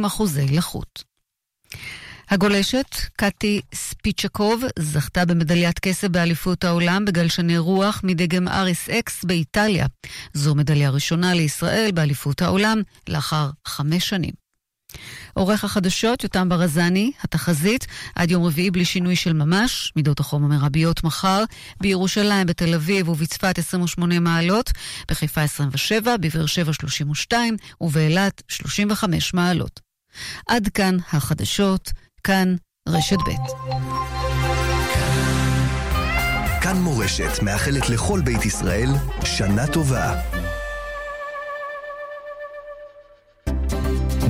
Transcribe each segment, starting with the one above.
עם אחוזי לחות. הגולשת, קטי ספיצ'קוב, זכתה במדליית כסף באליפות העולם בגלשני רוח מדגם אריס אקס באיטליה. זו מדליה ראשונה לישראל באליפות העולם לאחר חמש שנים. עורך החדשות, יותם ברזני, התחזית, עד יום רביעי בלי שינוי של ממש, מידות החום המרביות מחר, בירושלים, בתל אביב ובצפת 28 מעלות, בחיפה 27, בבאר שבע 32 ובאילת 35 מעלות. עד כאן החדשות, כאן רשת ב'. כאן מורשת מאחלת לכל בית ישראל שנה טובה.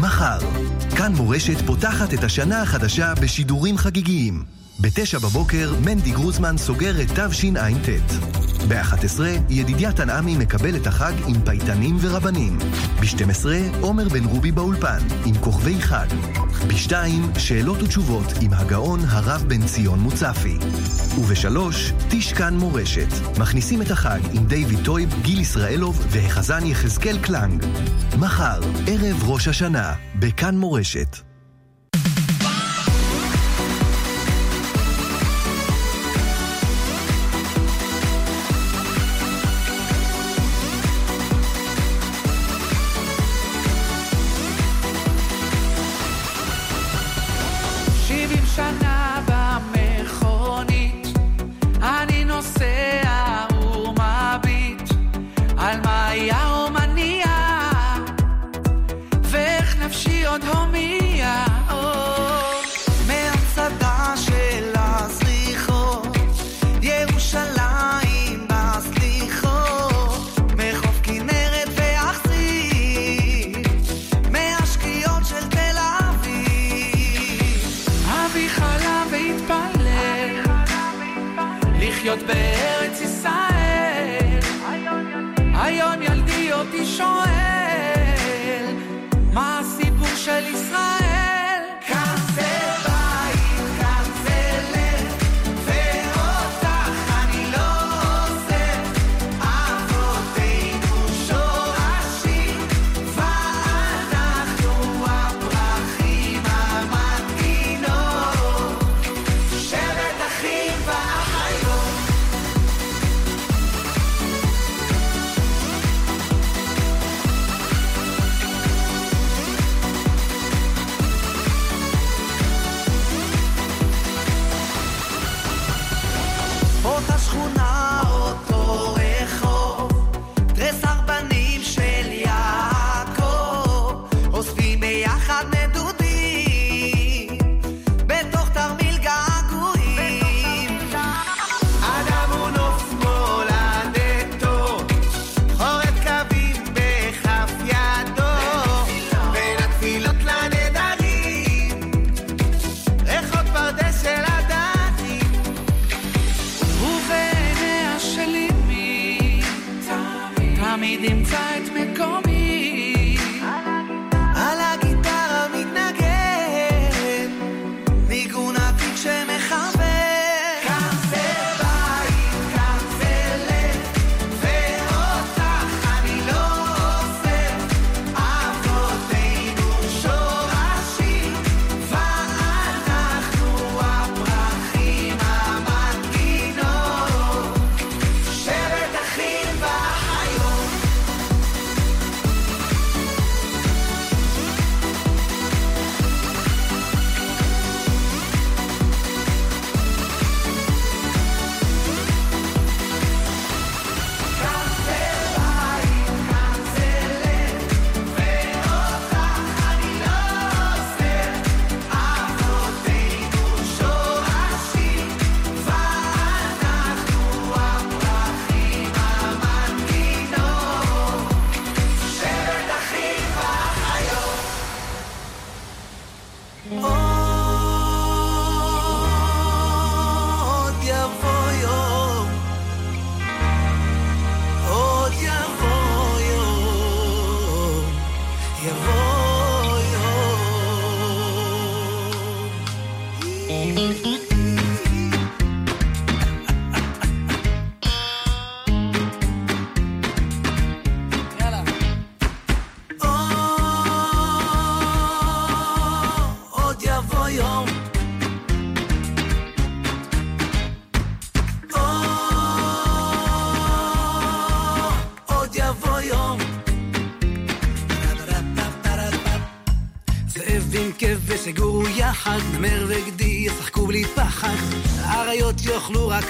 מחר, כאן מורשת פותחת את השנה החדשה בשידורים חגיגיים. בתשע בבוקר מנדי גרוזמן סוגר את תשע"ט. ב-11 ידידיה תנעמי מקבל את החג עם פייטנים ורבנים. ב-12 עומר בן רובי באולפן עם כוכבי חג. ב-2 שאלות ותשובות עם הגאון הרב בן ציון מוצפי. וב-3 תשכן מורשת. מכניסים את החג עם דיוויד טויב, גיל ישראלוב והחזן יחזקאל קלנג. מחר, ערב ראש השנה, בכאן מורשת.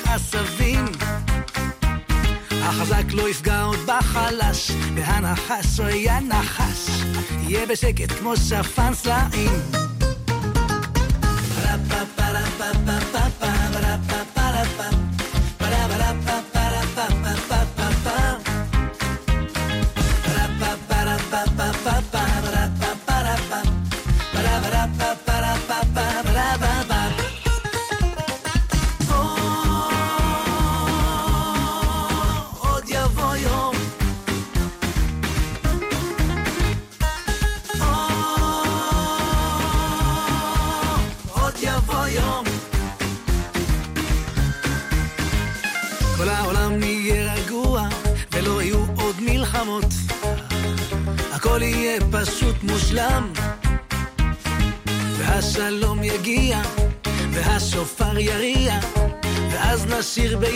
עשבים. החזק לא יפגע עוד בחלש, והנחש לא יהיה נחש, יהיה בשקט כמו שפן סלעים. מושלם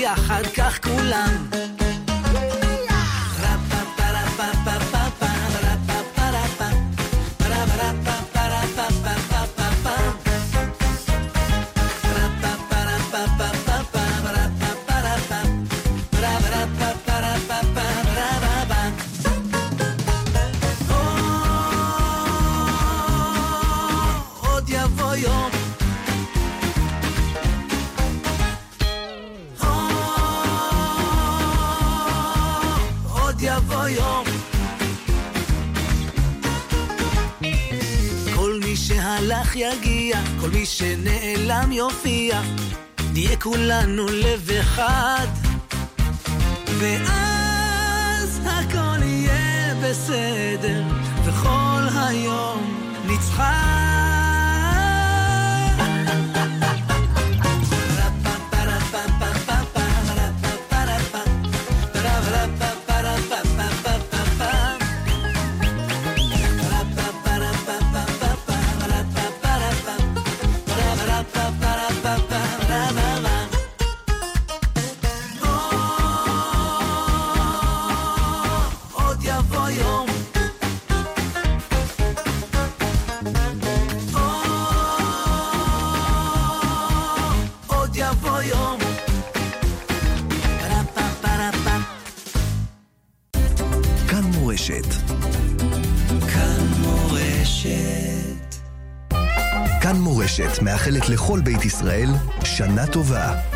ביחד כך כולם ואז הכל יהיה בסדר, וכל היום נצחק. מאחלת לכל בית ישראל שנה טובה.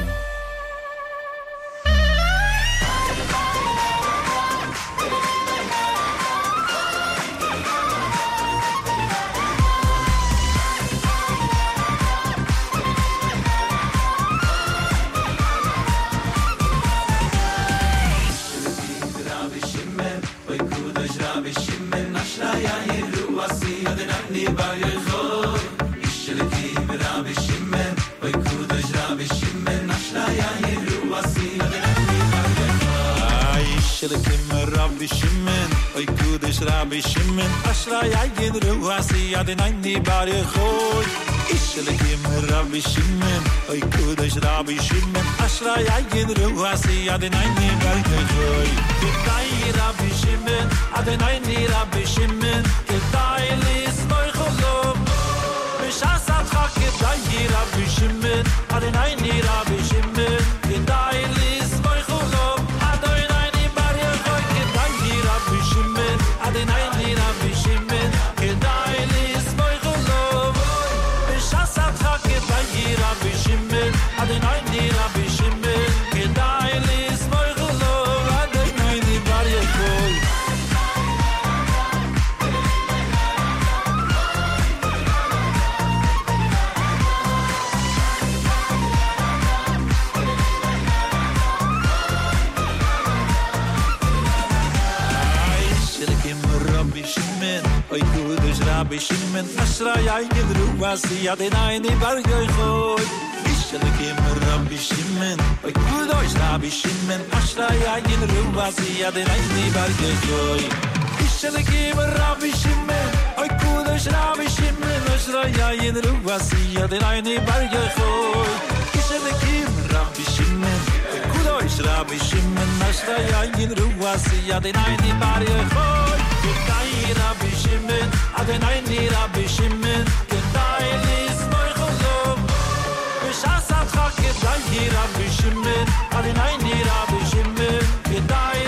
shimmen oy kud ich rabbi bi shimmen asra ja gen ru was ad nein ni gar kei rabbi dai ra shimmen ad ni ra bishimen asra yai gedru was ya de nine berg khoy ishel kemer ram bishimen. Oy kudoy ich da bishimen asra yai gedru was ya de nine berg khoy ishel kemer ram bishimen. Oy kudoy ich da bishimen asra yai gedru was ya de nine berg khoy ishel kemer ram bishimen. Oy kudo ich da bishimen asra yai gedru was ya de nine berg khoy nira bishimen ad nein nira bishimen ke dein is moy khulom bishas at khak ke dein nira bishimen ad nein nira bishimen ke dein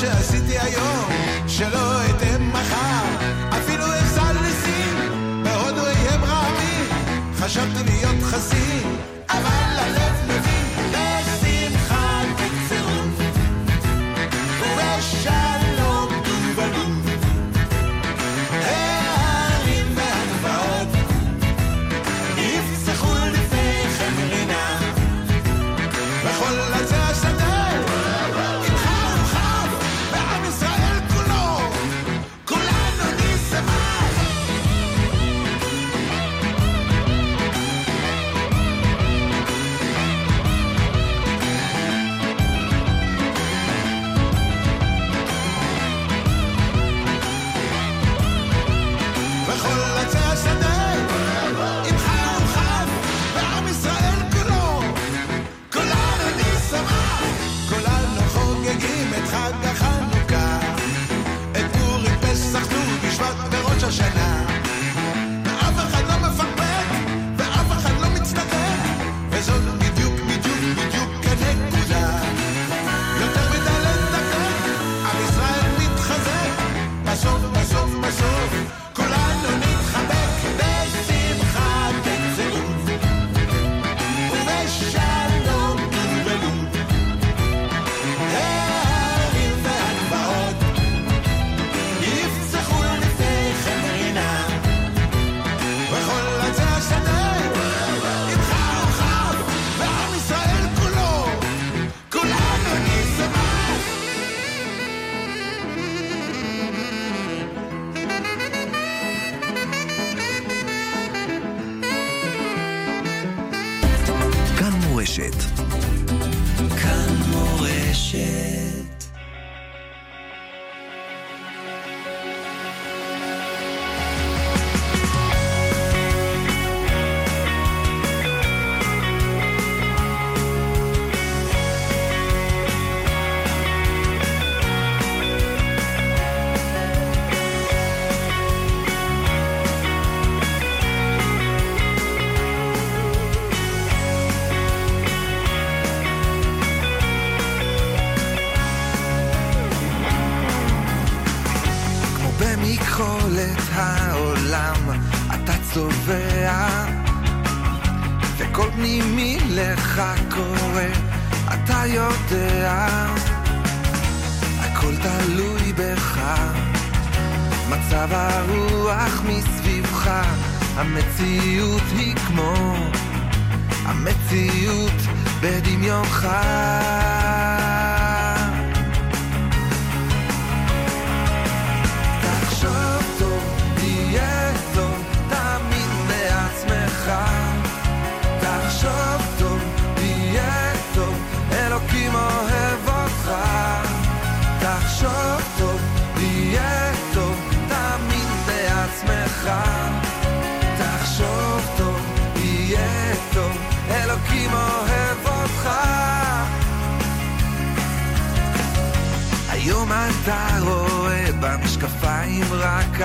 Shimon, בדמיונך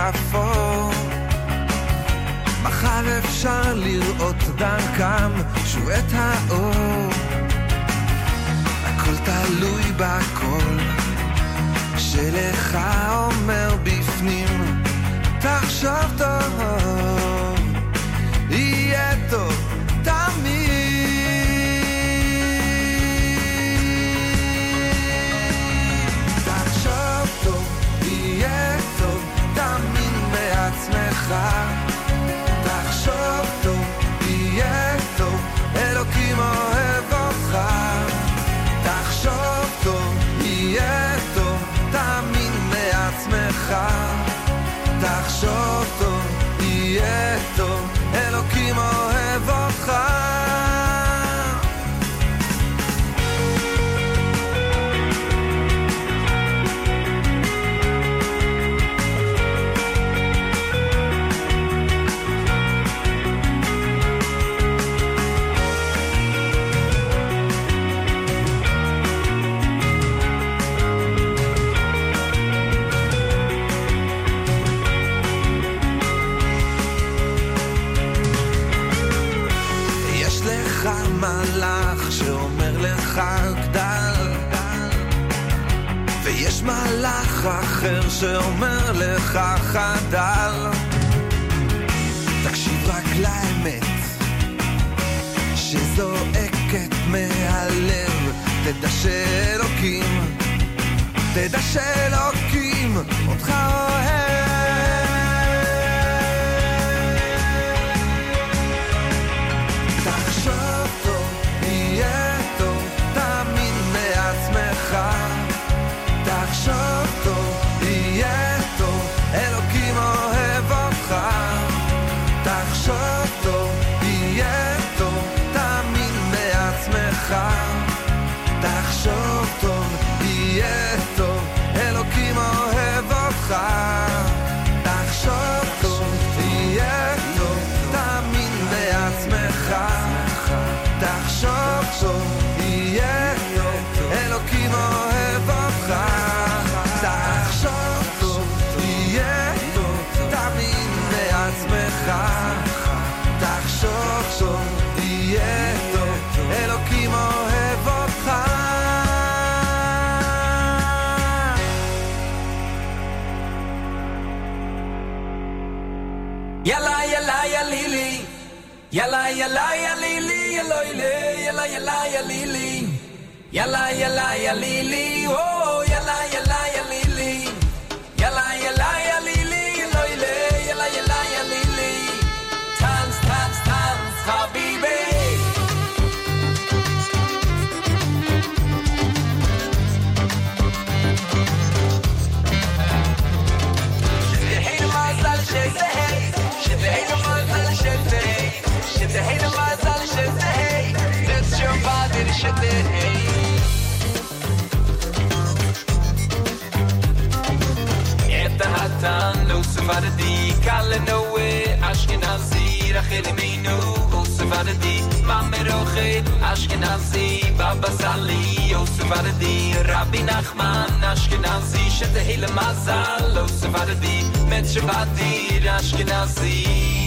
אפור. מחר אפשר לראות דרכם שוב את האור. הכל תלוי בכל שלך אומר בפנים, תחשוב טוב, יהיה טוב. graag. אחר שאומר לך חדל. תקשיב רק לאמת שזועקת מהלב, תדע שאלוקים, תדע שאלוקים אותך אוהב. yalla yalla lili yalla yalla yalla yalla lili. Yalla yalla yalla lili oh. Et atan los kalle no Ashkenazi re khalimenu los vad di bamrokh Ashkenazi babasali los vad di rabbi nachman Ashkenazi she tehil mazal los vad di mentsh Ashkenazi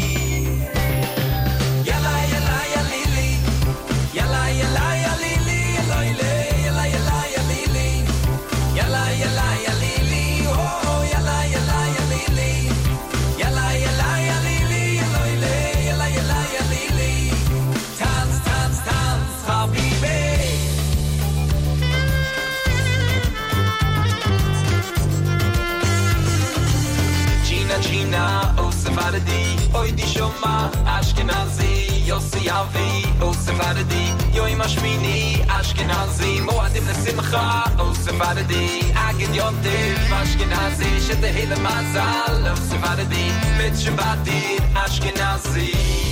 Sephardi Oy di shoma Ashkenazi Yossi avi O Sephardi Yoy ima shmini Ashkenazi Moadim le simcha O Sephardi Agid yontif Ashkenazi Shetehi le mazal O Sephardi Bet Shabbatir Ashkenazi Ashkenazi.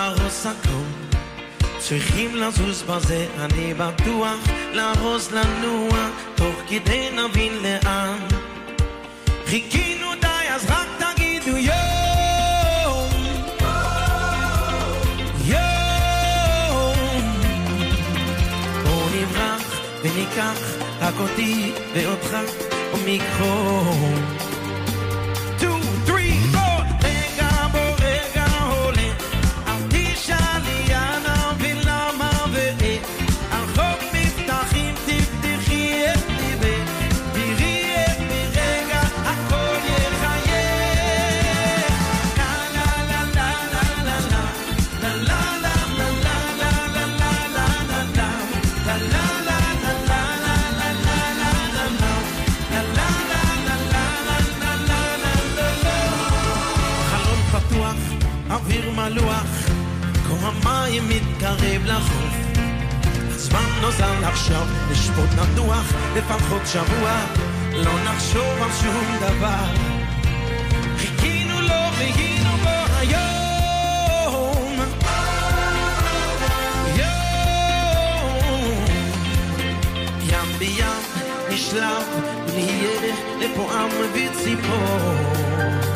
עוד נהרוס הכל צריכים לזוז בזה, אני בטוח לארוז לנוע תוך כדי נבין לאן חיכינו די, אז רק תגידו יום יום בואו נברח וניקח רק אותי ואותך ומיקרום הזמן נוזל עכשיו, לשפוט ננוח לפחות שבוע, לא נחשוב על שום דבר. חיכינו לו והיינו בו היום. יום. ים בים נשלב, נהיה לפועם וציפור.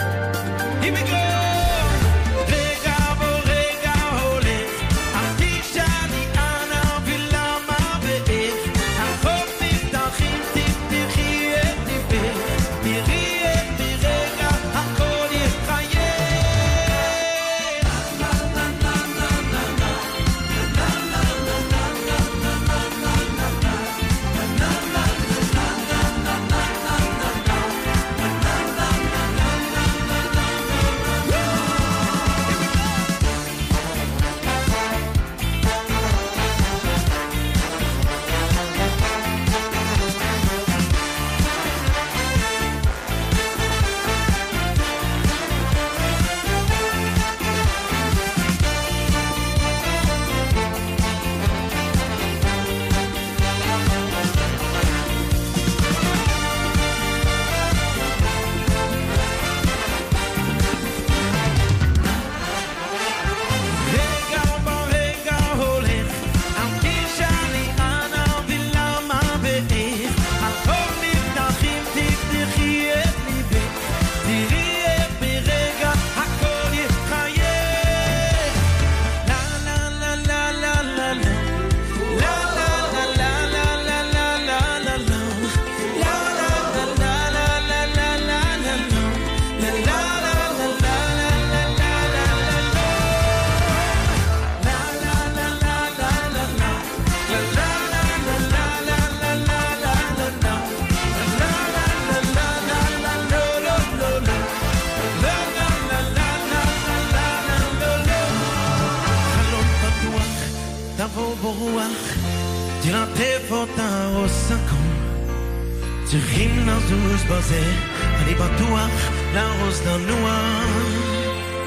בזה, אני בטוח, לארוז לנוע.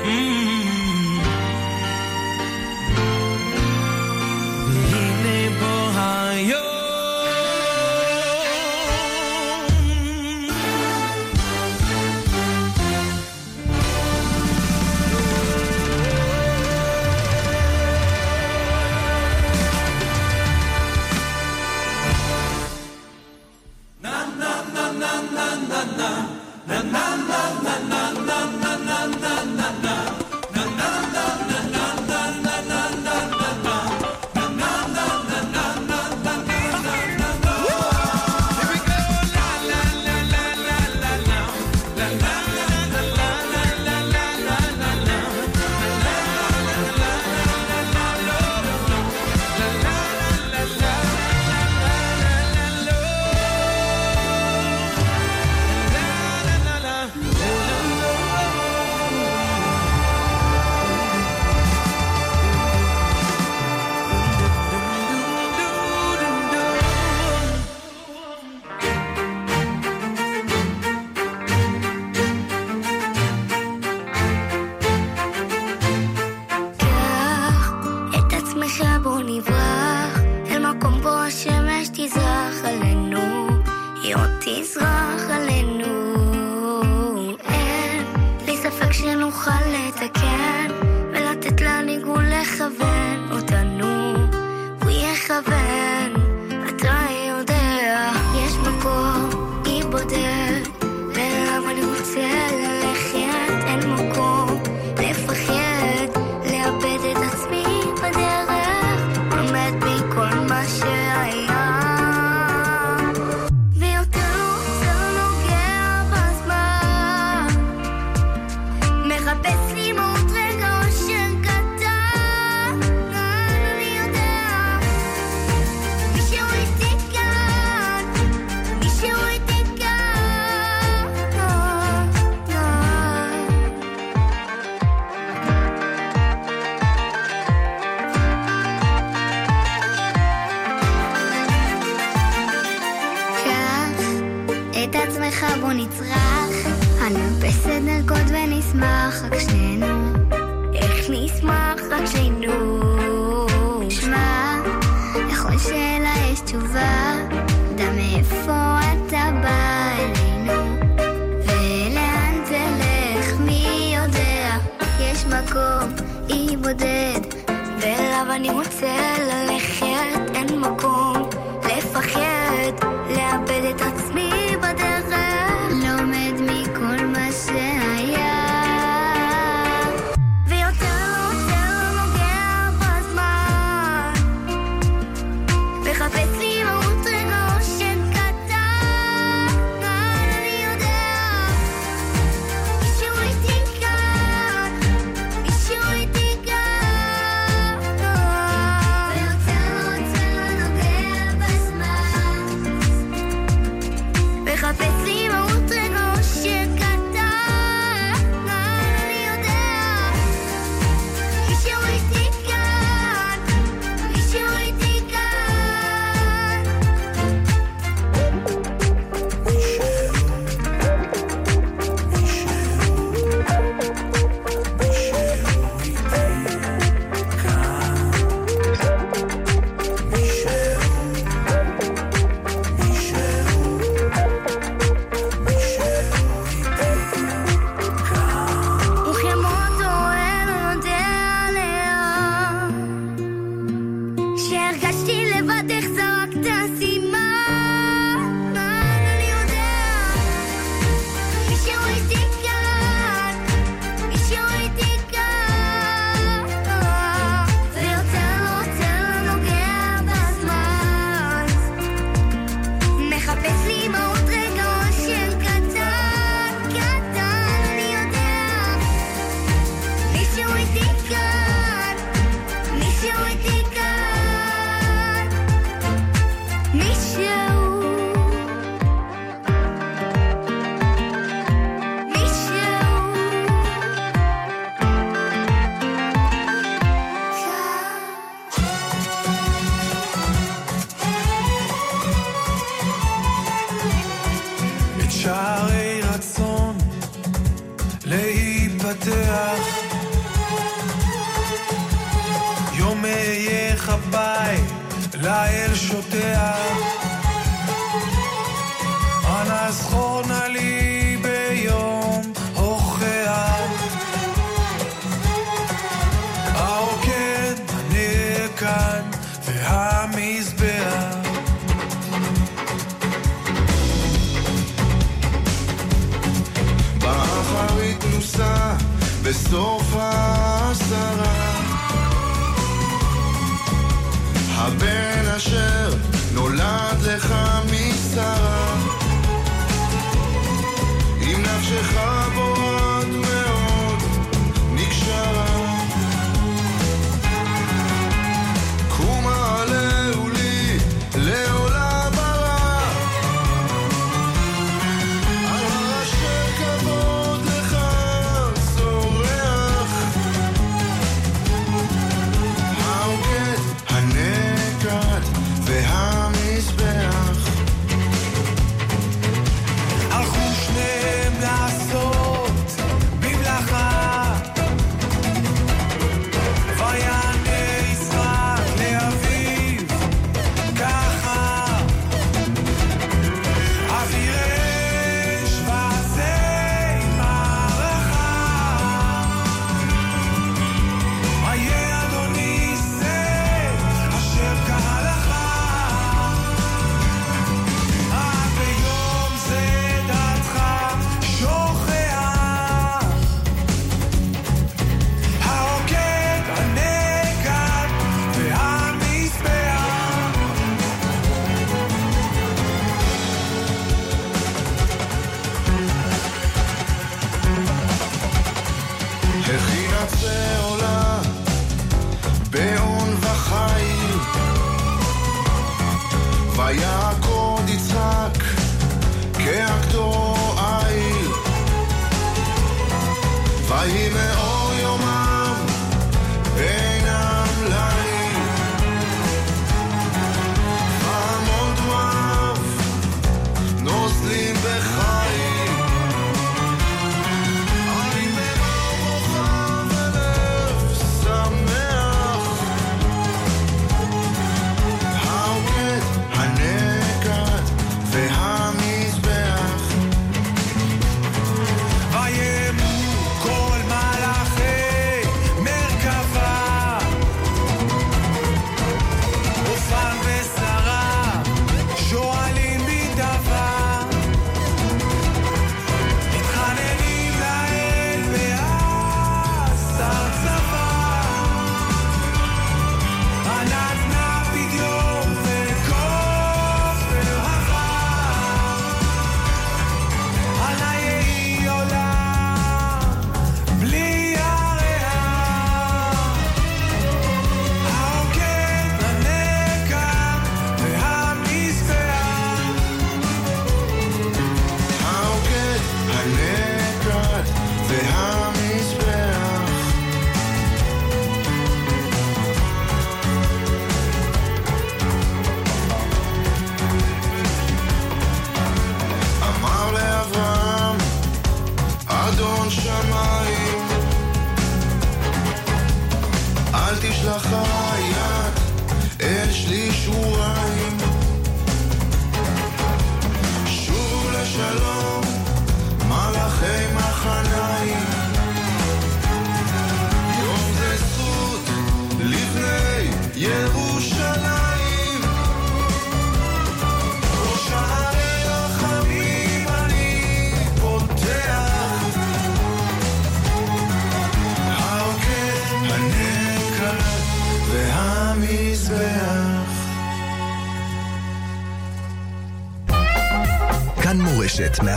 Mm-hmm.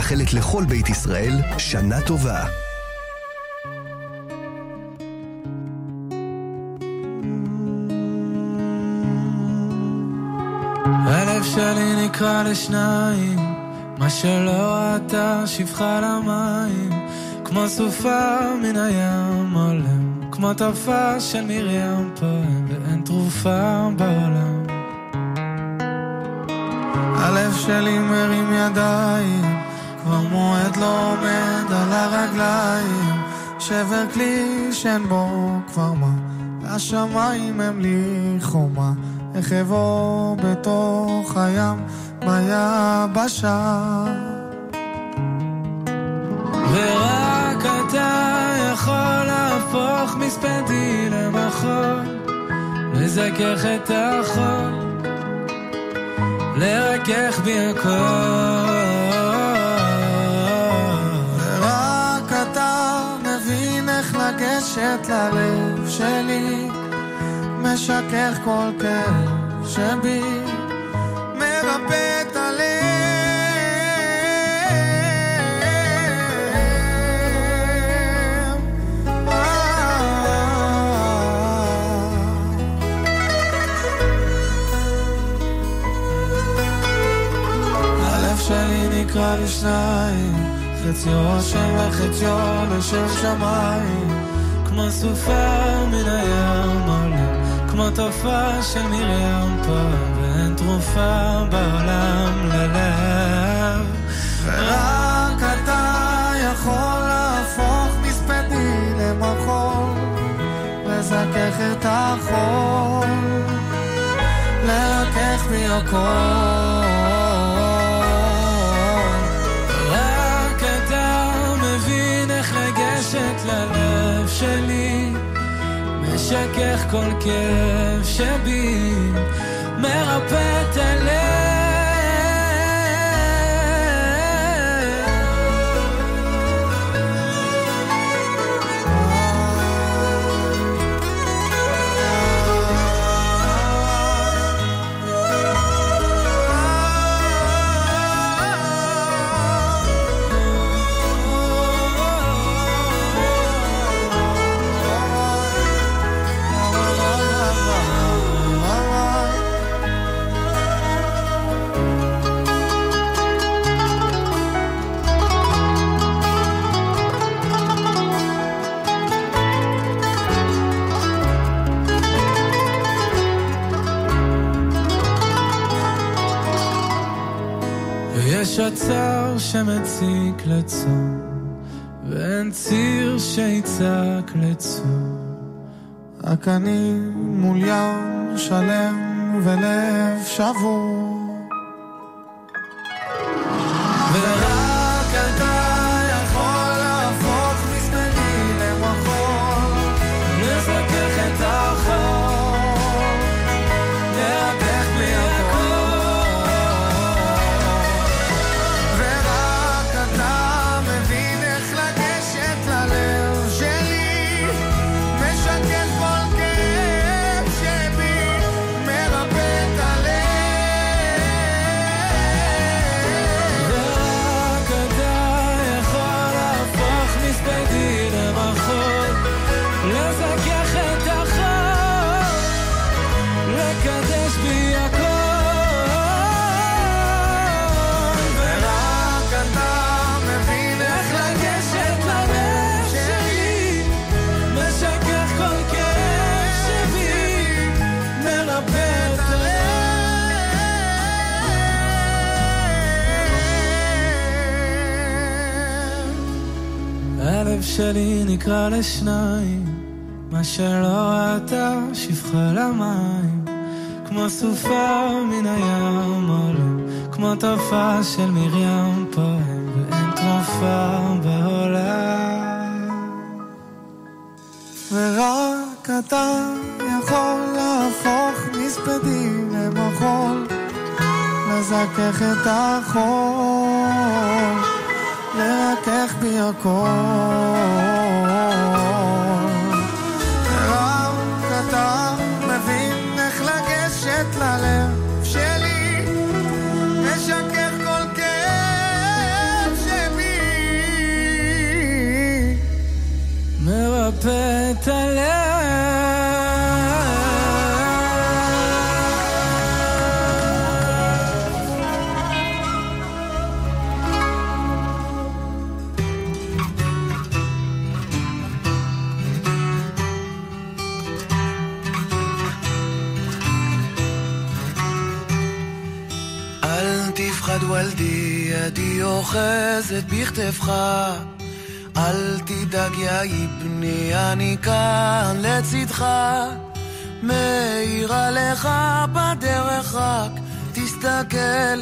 מאחלת לכל בית ישראל שנה טובה. הלב שלי נקרע לשניים, מה שלא ראתה שפחה למים, כמו סופה מן הים עולם, כמו טפה של מרים פועם, ואין תרופה בעולם. הלב שלי מרים ידיים, כבר מועד לא עומד על הרגליים, שבר כלי שאין בו כבר מה, והשמיים הם לי חומה. איך אבוא בתוך הים ביבשה. ורק אתה יכול להפוך מספדי למחול, לזכך את החול, לרכך בי הכל. לגשת ללב שלי. משכך כל כאב שבי, מרפא את הלב. הלב שלי נקרע לשניים, חציו השם וחציו לשם שמיים, כמו סופה מן הים עולה. כמו תופעה של מרים פעם, ואין תרופה בעולם ללב. ורק אתה יכול להפוך מספדי למחול, לזכך את החול, לרכך בי הכל. שלי. משכך כל כאב שבי, מרפא את הלב. יש עצר שמציק לצום, ואין ציר שיצעק לצור. רק אני מול ים שלם ולב שבור. שלי נקרע לשניים, מה שלא ראתה שפחה למים, כמו סופה מן הים עולה, כמו תופעה של מרים פועם, ואין תרופה בעולם. ורק אתה יכול להפוך מספדי למחול, לזכך את החול, לרכך בי הכל. אוחזת בכתבך. אל תדאג יא בני, אני כאן לצדך. מאיר עליך בדרך רק תסתכל.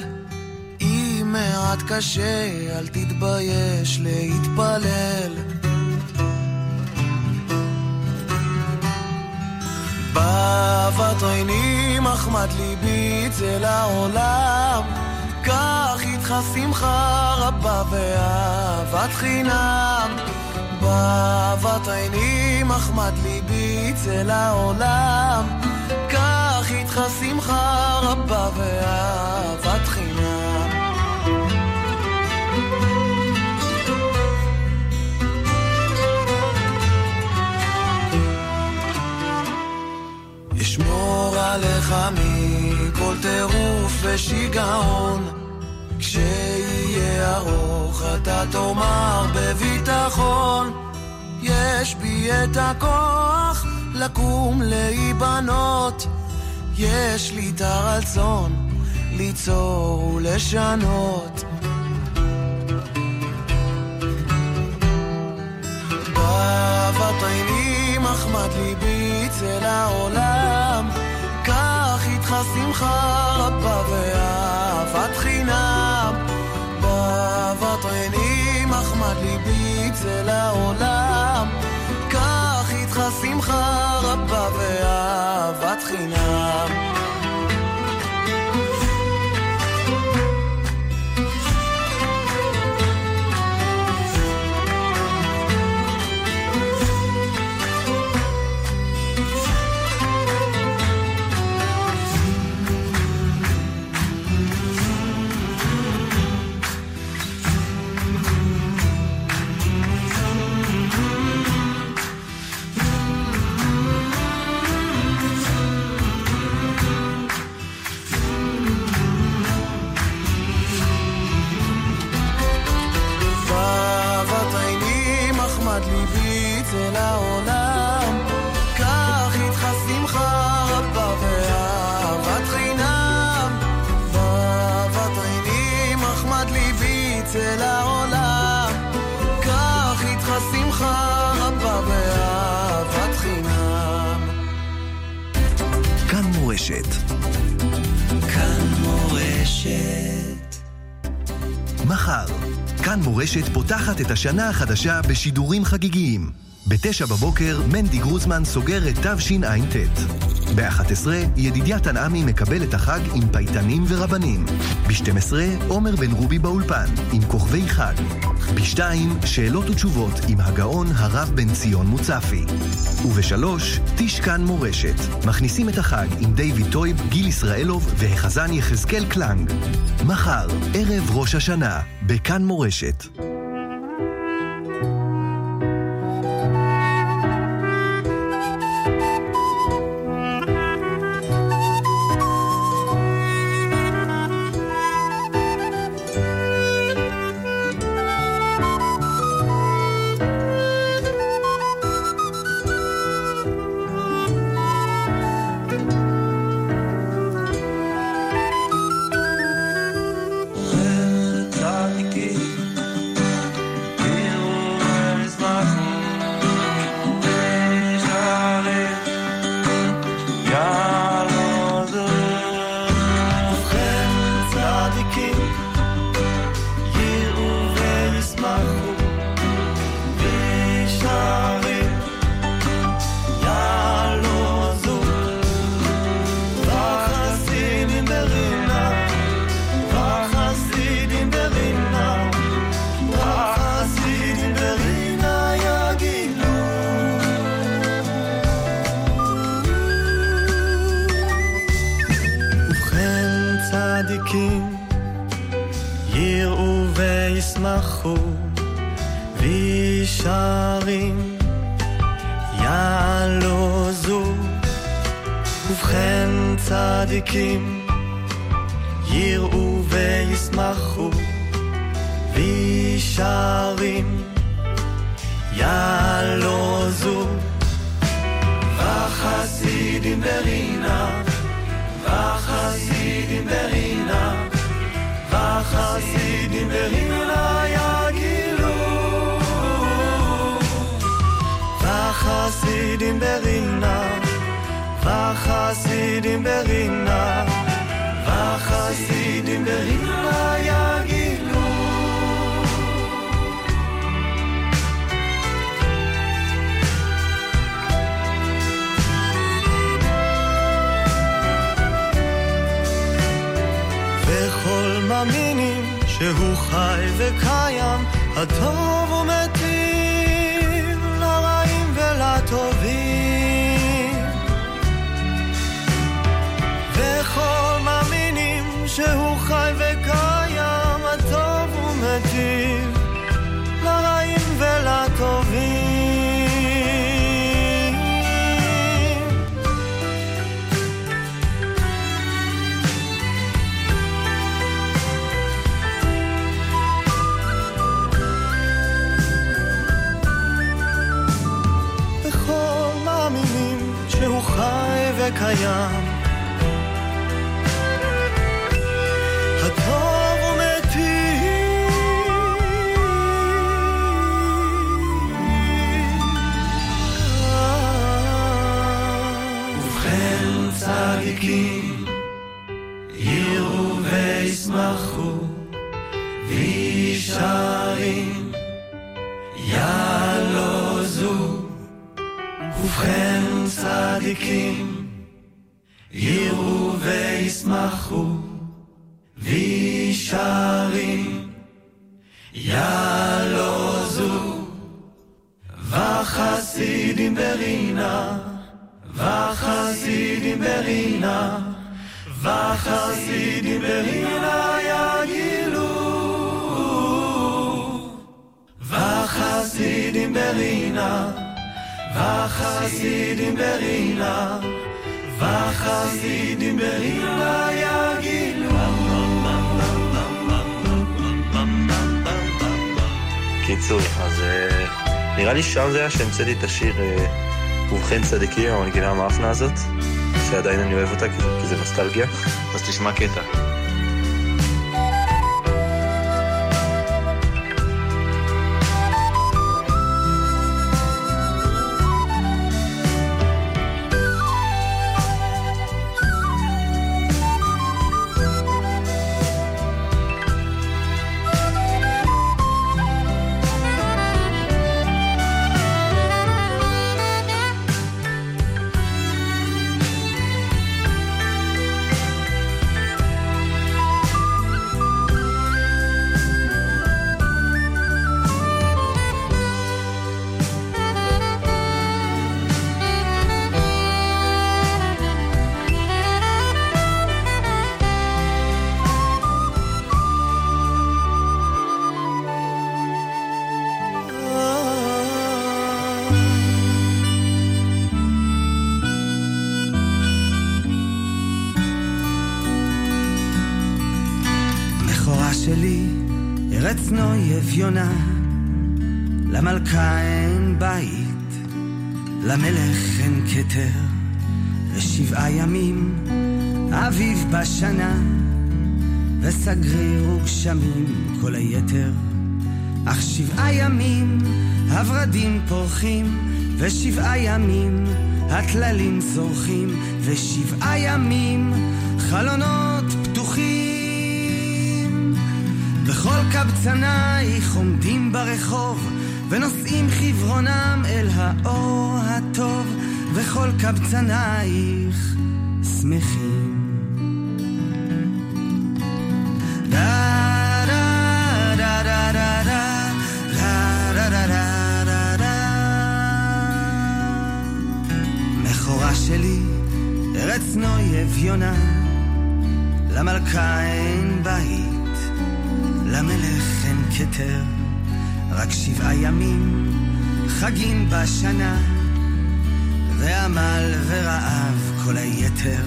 אם מעט קשה, אל תתבייש להתפלל. באהבת עיני מחמד ליבי צל העולם איתך שמחה רבה ואהבת חינם. באהבת עיני מחמד ליבי צל העולם. קח איתך שמחה רבה ואהבת חינם. אשמור עליך מכל טירוף ושיגעון כשיהיה ארוך אתה תאמר בביטחון יש בי את הכוח לקום להיבנות. יש לי את הרצון ליצור ולשנות. באהבת עיני ליבי צל העולם קח איתך שמחה רבה ואהבת חינם צל העולם. קח איתך שמחה רבה ואהבת חינם מורשת פותחת את השנה החדשה בשידורים חגיגיים. בתשע בבוקר מנדי גרוזמן סוגר את תשע"ט. ב-11 ידידיה תנעמי מקבל את החג עם פייטנים ורבנים. ב-12 עומר בן רובי באולפן עם כוכבי חג. ב-2 שאלות ותשובות עם הגאון הרב בן ציון מוצפי. וב-3 תשכן מורשת. מכניסים את החג עם דיוויד טויב, גיל ישראלוב והחזן יחזקאל קלנג. מחר, ערב ראש השנה, בכאן מורשת. ובכן צדיקים יראו וישמחו וישרים יעלוזו וחסידים ברינה וחסידים ברינה וחסידים ברינה יגילו. וחסידים ברינה וחסידים ברינה יגילו. וכל מאמינים שהוא חי וקיים, הטוב ומתיר לרעים ולטובים. שהוא חי וקיים, הטוב ומתיר לרעים ולטובים. בכל מאמינים שהוא חי וקיים. צדיקים יראו וישמחו וישרים יעלוזו ובכן צדיקים יראו וישמחו וישרים יעלוזו וחסידים ברינה וחסידים ברינה וחסידים ברינה יגילו. וחסידים ברינה וחסידים ברינה וחסידים ברינה יגילו. קיצור, אז אה, נראה לי שם זה היה שהמצאתי את השיר ובכן צדיקים, המנגינה המאפנה הזאת, שעדיין אני אוהב אותה כי זה נוסטלגיה, אז תשמע קטע. ארץ נוי אביונה, למלכה אין בית, למלך אין כתר, ושבעה ימים אביב בשנה, וסגריר וגשמים כל היתר. אך שבעה ימים הורדים פורחים, ושבעה ימים הטללים זורחים, ושבעה ימים חלונות וכל קבצנייך עומדים ברחוב, ונושאים חברונם אל האור הטוב, וכל קבצנייך שמחים. שלי, ארץ נוי אביונה, למלכה אין בה למלך אין כתר, רק שבעה ימים חגים בשנה, ועמל ורעב כל היתר.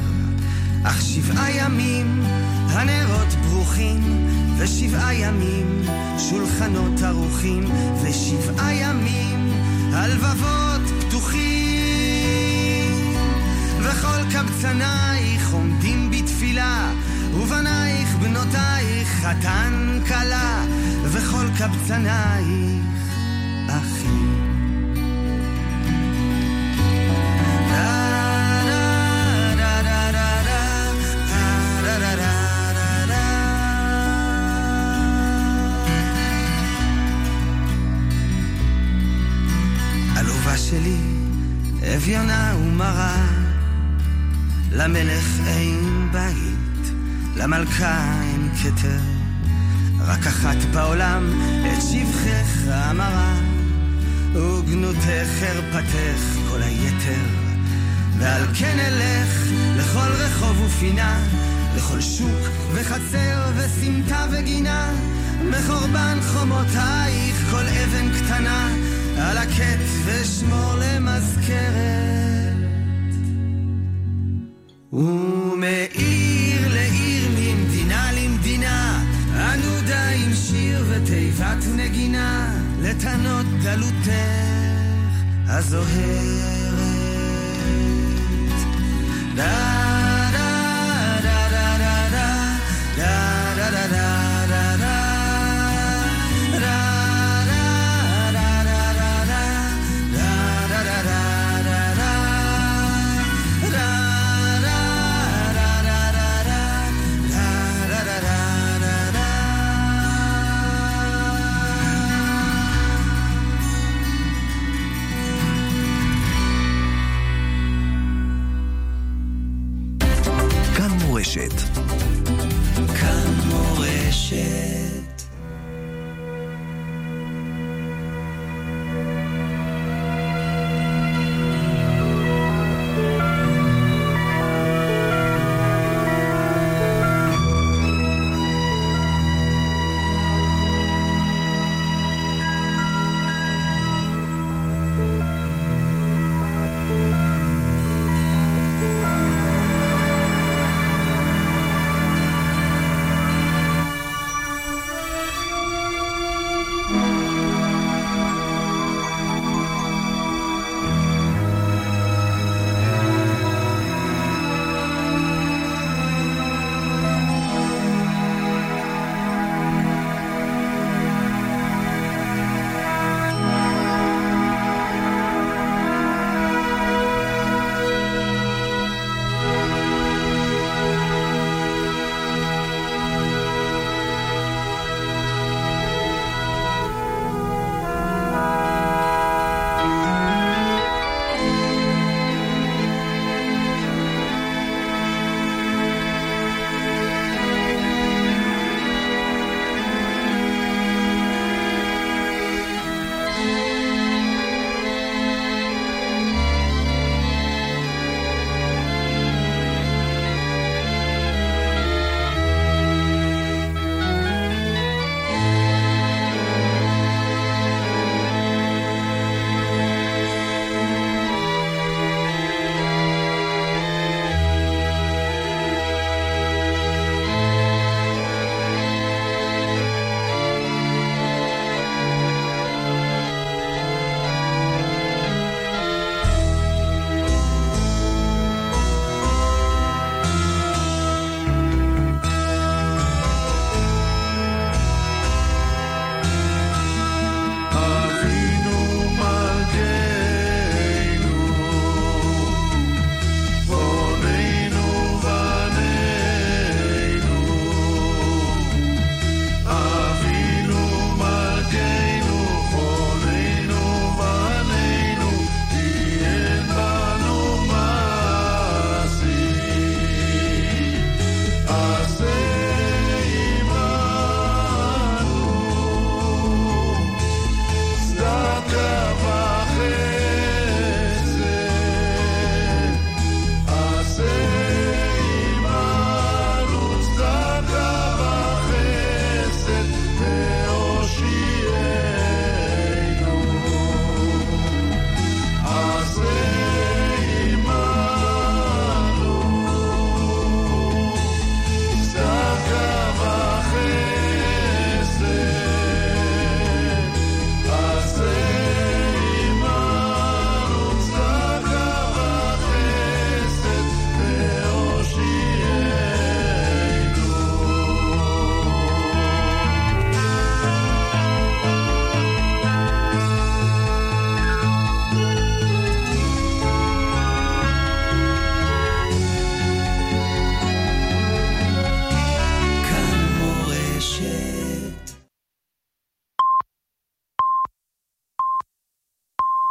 אך שבעה ימים הנרות ברוכים, ושבעה ימים שולחנות ערוכים, ושבעה ימים הלבבות פתוחים. וכל קבצנייך עומדים בתפילה, ובנייך בנותייך חתן כלה, וכל קבצנייך אחים. שלי, אביונה ומרה, למלך אין בית. למלכה אין כתר, רק אחת בעולם את שבחך אמרה, וגנותך חרפתך כל היתר, ועל כן אלך לכל רחוב ופינה, לכל שוק וחצר וסמטה וגינה, מחורבן חומותייך כל אבן קטנה, על הקט ושמור למזכרת. ומעיר שיר ותיבת נגינה, לתנות גלותך הזוהרת. די